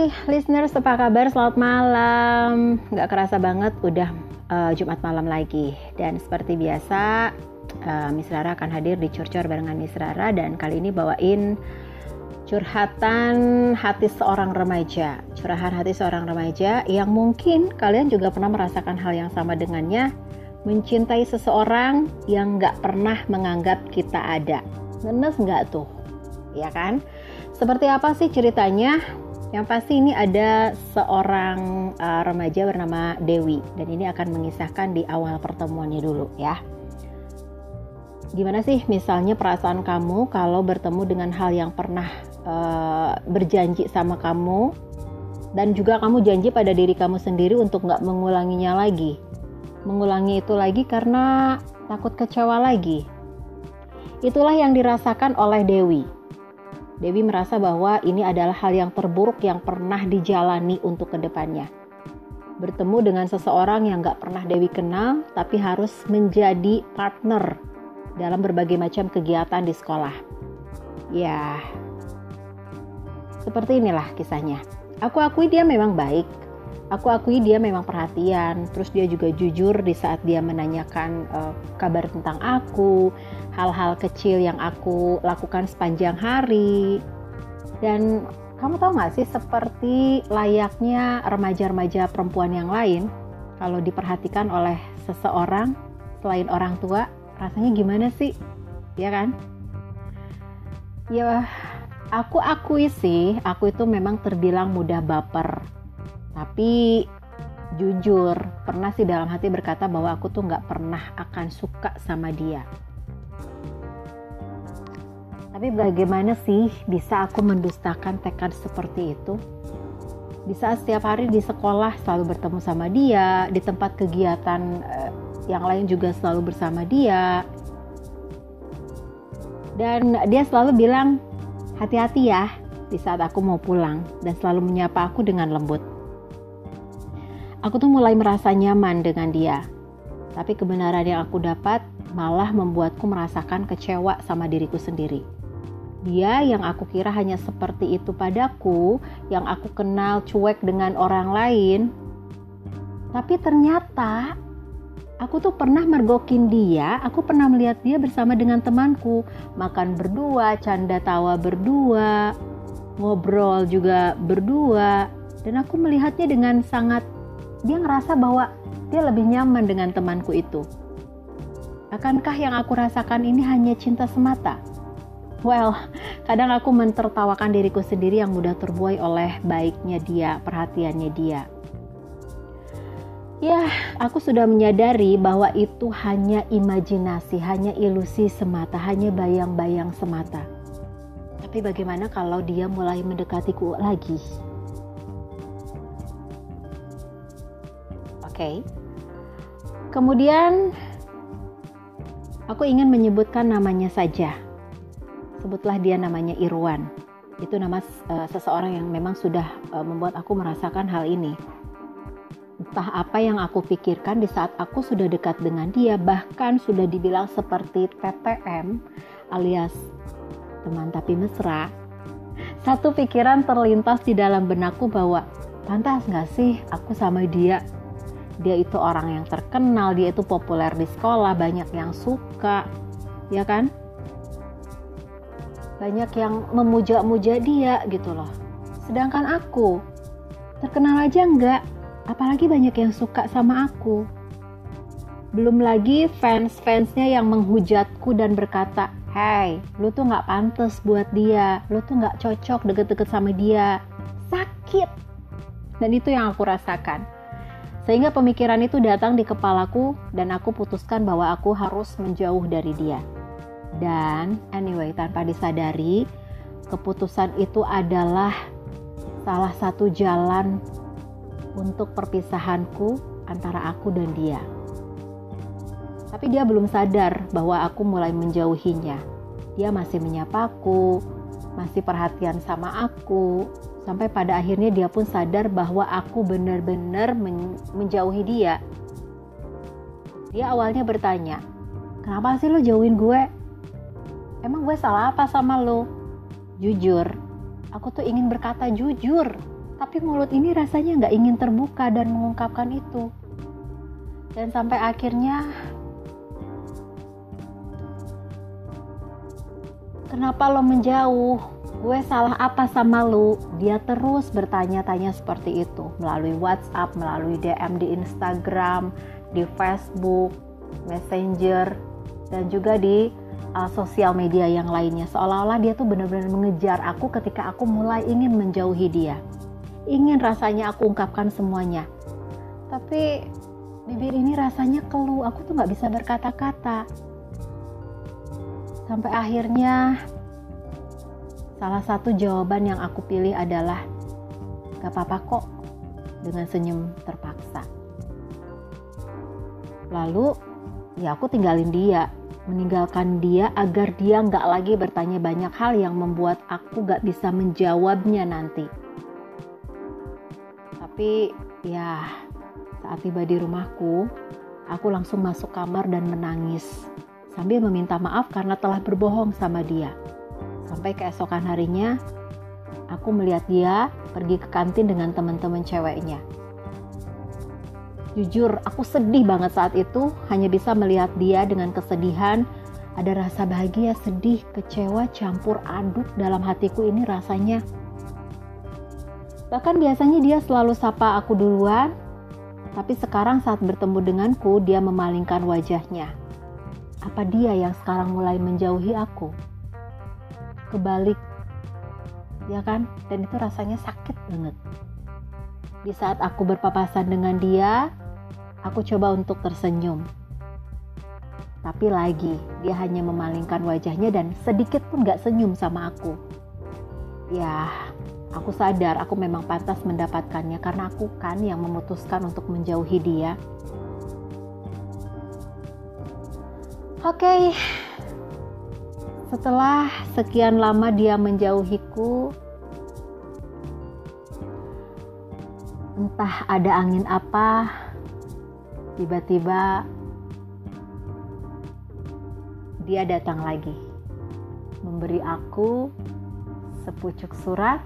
Hai listeners, apa kabar? Selamat malam. Gak kerasa banget udah uh, Jumat malam lagi. Dan seperti biasa, uh, Miss Rara akan hadir di Curcor barengan Miss Rara dan kali ini bawain curhatan hati seorang remaja. Curahan hati seorang remaja yang mungkin kalian juga pernah merasakan hal yang sama dengannya. Mencintai seseorang yang gak pernah menganggap kita ada. Ngenes gak tuh? Ya kan? Seperti apa sih ceritanya? Yang pasti ini ada seorang uh, remaja bernama Dewi dan ini akan mengisahkan di awal pertemuannya dulu ya. Gimana sih misalnya perasaan kamu kalau bertemu dengan hal yang pernah uh, berjanji sama kamu dan juga kamu janji pada diri kamu sendiri untuk nggak mengulanginya lagi. Mengulangi itu lagi karena takut kecewa lagi. Itulah yang dirasakan oleh Dewi Dewi merasa bahwa ini adalah hal yang terburuk yang pernah dijalani untuk ke depannya. Bertemu dengan seseorang yang gak pernah Dewi kenal, tapi harus menjadi partner dalam berbagai macam kegiatan di sekolah. Ya, seperti inilah kisahnya. Aku akui dia memang baik, aku akui dia memang perhatian terus dia juga jujur di saat dia menanyakan uh, kabar tentang aku hal-hal kecil yang aku lakukan sepanjang hari. Dan kamu tahu gak sih seperti layaknya remaja-remaja perempuan yang lain, kalau diperhatikan oleh seseorang selain orang tua, rasanya gimana sih? Ya kan? Ya, aku akui sih, aku itu memang terbilang mudah baper. Tapi jujur, pernah sih dalam hati berkata bahwa aku tuh gak pernah akan suka sama dia. Tapi bagaimana sih bisa aku mendustakan tekad seperti itu? Di saat setiap hari di sekolah selalu bertemu sama dia, di tempat kegiatan eh, yang lain juga selalu bersama dia. Dan dia selalu bilang, hati-hati ya di saat aku mau pulang dan selalu menyapa aku dengan lembut. Aku tuh mulai merasa nyaman dengan dia. Tapi kebenaran yang aku dapat malah membuatku merasakan kecewa sama diriku sendiri. Dia yang aku kira hanya seperti itu padaku, yang aku kenal cuek dengan orang lain. Tapi ternyata aku tuh pernah mergokin dia, aku pernah melihat dia bersama dengan temanku, makan berdua, canda tawa berdua, ngobrol juga berdua, dan aku melihatnya dengan sangat dia ngerasa bahwa dia lebih nyaman dengan temanku itu. Akankah yang aku rasakan ini hanya cinta semata? Well, kadang aku mentertawakan diriku sendiri yang mudah terbuai oleh baiknya dia, perhatiannya dia. Ya, aku sudah menyadari bahwa itu hanya imajinasi, hanya ilusi semata, hanya bayang-bayang semata. Tapi bagaimana kalau dia mulai mendekatiku lagi? Okay. Kemudian aku ingin menyebutkan namanya saja sebutlah dia namanya Irwan. Itu nama uh, seseorang yang memang sudah uh, membuat aku merasakan hal ini. Entah apa yang aku pikirkan di saat aku sudah dekat dengan dia, bahkan sudah dibilang seperti TTM alias teman tapi mesra. Satu pikiran terlintas di dalam benakku bahwa pantas gak sih aku sama dia dia itu orang yang terkenal, dia itu populer di sekolah, banyak yang suka, ya kan? banyak yang memuja-muja dia gitu loh. Sedangkan aku terkenal aja enggak, apalagi banyak yang suka sama aku. Belum lagi fans-fansnya yang menghujatku dan berkata, Hey, lu tuh nggak pantas buat dia, lu tuh nggak cocok deket-deket sama dia. Sakit. Dan itu yang aku rasakan. Sehingga pemikiran itu datang di kepalaku dan aku putuskan bahwa aku harus menjauh dari dia. Dan anyway, tanpa disadari, keputusan itu adalah salah satu jalan untuk perpisahanku antara aku dan dia. Tapi dia belum sadar bahwa aku mulai menjauhinya. Dia masih menyapaku, masih perhatian sama aku, sampai pada akhirnya dia pun sadar bahwa aku benar-benar men menjauhi dia. Dia awalnya bertanya, "Kenapa sih lo jauhin gue?" emang gue salah apa sama lo? Jujur, aku tuh ingin berkata jujur, Tapi mulut ini rasanya nggak ingin terbuka dan mengungkapkan itu. Dan sampai akhirnya Kenapa lo menjauh? Gue salah apa sama lo? Dia terus bertanya-tanya seperti itu melalui WhatsApp, melalui DM di Instagram, di Facebook, Messenger, dan juga di uh, sosial media yang lainnya. Seolah-olah dia tuh benar-benar mengejar aku ketika aku mulai ingin menjauhi dia. Ingin rasanya aku ungkapkan semuanya. Tapi bibir ini rasanya keluh, aku tuh gak bisa berkata-kata Sampai akhirnya salah satu jawaban yang aku pilih adalah gak apa-apa kok dengan senyum terpaksa. Lalu ya aku tinggalin dia, meninggalkan dia agar dia nggak lagi bertanya banyak hal yang membuat aku gak bisa menjawabnya nanti. Tapi ya saat tiba di rumahku, aku langsung masuk kamar dan menangis sambil meminta maaf karena telah berbohong sama dia. Sampai keesokan harinya, aku melihat dia pergi ke kantin dengan teman-teman ceweknya. Jujur, aku sedih banget saat itu, hanya bisa melihat dia dengan kesedihan, ada rasa bahagia, sedih, kecewa, campur aduk dalam hatiku ini rasanya. Bahkan biasanya dia selalu sapa aku duluan, tapi sekarang saat bertemu denganku, dia memalingkan wajahnya. Apa dia yang sekarang mulai menjauhi aku? Kebalik, ya kan? Dan itu rasanya sakit banget. Di saat aku berpapasan dengan dia, aku coba untuk tersenyum. Tapi lagi, dia hanya memalingkan wajahnya dan sedikit pun gak senyum sama aku. Ya, aku sadar aku memang pantas mendapatkannya karena aku kan yang memutuskan untuk menjauhi dia. Oke, okay. Setelah sekian lama dia menjauhiku, entah ada angin apa, tiba-tiba dia datang lagi, memberi aku sepucuk surat,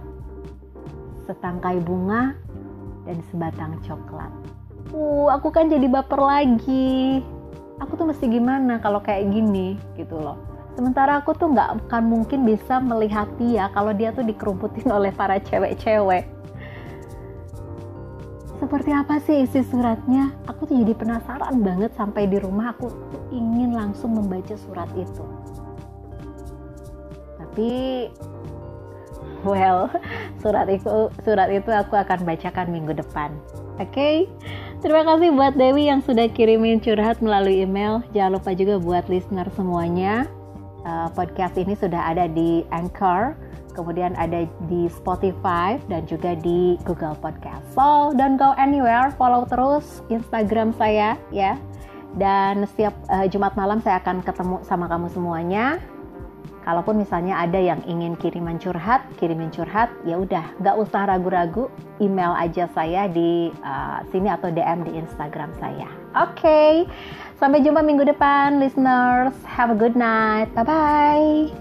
setangkai bunga, dan sebatang coklat. Uh, aku kan jadi baper lagi aku tuh mesti gimana kalau kayak gini gitu loh sementara aku tuh nggak akan mungkin bisa melihat dia kalau dia tuh dikerubutin oleh para cewek-cewek seperti apa sih isi suratnya aku tuh jadi penasaran banget sampai di rumah aku tuh ingin langsung membaca surat itu tapi well surat itu surat itu aku akan bacakan minggu depan oke okay? Terima kasih buat Dewi yang sudah kirimin curhat melalui email. Jangan lupa juga buat listener semuanya. Uh, podcast ini sudah ada di Anchor, kemudian ada di Spotify dan juga di Google Podcast. So, don't go anywhere, follow terus Instagram saya ya. Dan setiap uh, Jumat malam saya akan ketemu sama kamu semuanya kalaupun misalnya ada yang ingin kiriman curhat, kirimin curhat, ya udah, nggak usah ragu-ragu, email aja saya di uh, sini atau DM di Instagram saya. Oke, okay. sampai jumpa minggu depan, listeners. Have a good night. Bye bye.